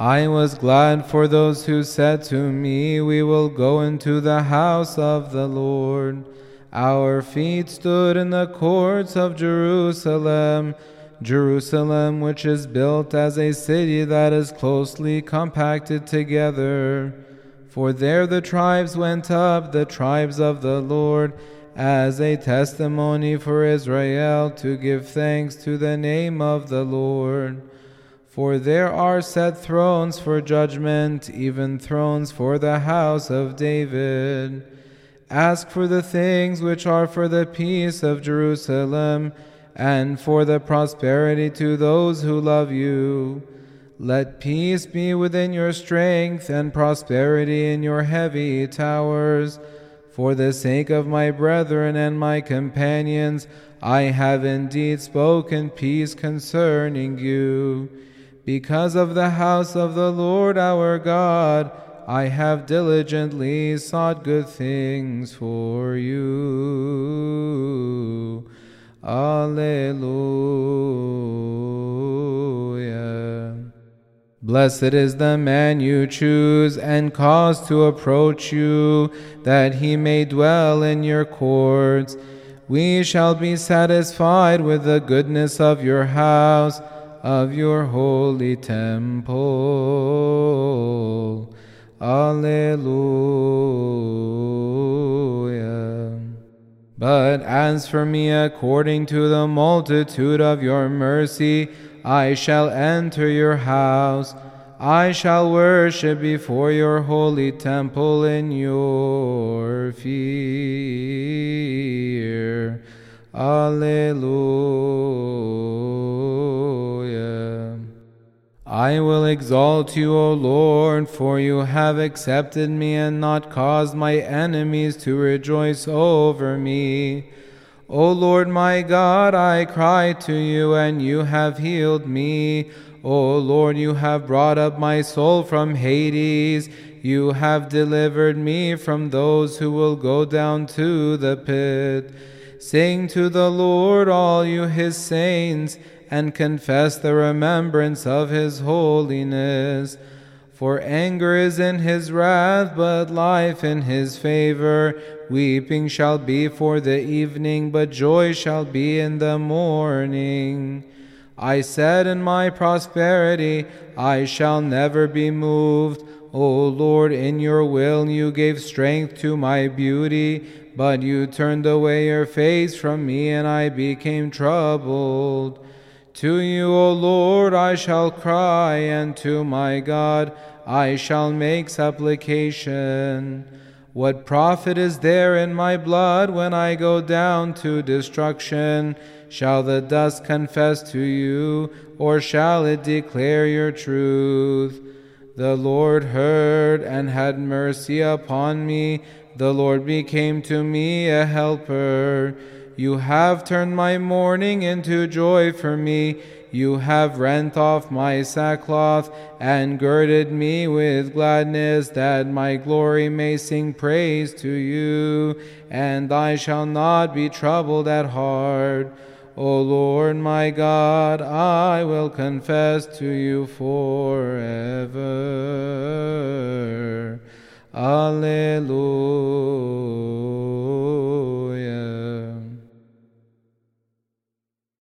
I was glad for those who said to me, We will go into the house of the Lord. Our feet stood in the courts of Jerusalem, Jerusalem, which is built as a city that is closely compacted together. For there the tribes went up, the tribes of the Lord, as a testimony for Israel to give thanks to the name of the Lord. For there are set thrones for judgment, even thrones for the house of David. Ask for the things which are for the peace of Jerusalem, and for the prosperity to those who love you. Let peace be within your strength, and prosperity in your heavy towers. For the sake of my brethren and my companions, I have indeed spoken peace concerning you. Because of the house of the Lord our God, I have diligently sought good things for you. Alleluia. Blessed is the man you choose and cause to approach you, that he may dwell in your courts. We shall be satisfied with the goodness of your house of your holy temple. Alleluia. But as for me, according to the multitude of your mercy, I shall enter your house. I shall worship before your holy temple in your fear. Alleluia. I will exalt you, O Lord, for you have accepted me and not caused my enemies to rejoice over me. O Lord my God, I cry to you, and you have healed me. O Lord, you have brought up my soul from Hades. You have delivered me from those who will go down to the pit. Sing to the Lord, all you his saints, and confess the remembrance of his holiness. For anger is in his wrath, but life in his favor. Weeping shall be for the evening, but joy shall be in the morning. I said in my prosperity, I shall never be moved. O Lord, in your will you gave strength to my beauty, but you turned away your face from me, and I became troubled. To you, O Lord, I shall cry, and to my God I shall make supplication. What profit is there in my blood when I go down to destruction? Shall the dust confess to you, or shall it declare your truth? The Lord heard and had mercy upon me. The Lord became to me a helper. You have turned my mourning into joy for me. You have rent off my sackcloth and girded me with gladness, that my glory may sing praise to you, and I shall not be troubled at heart. O Lord my God, I will confess to you forever. Alleluia.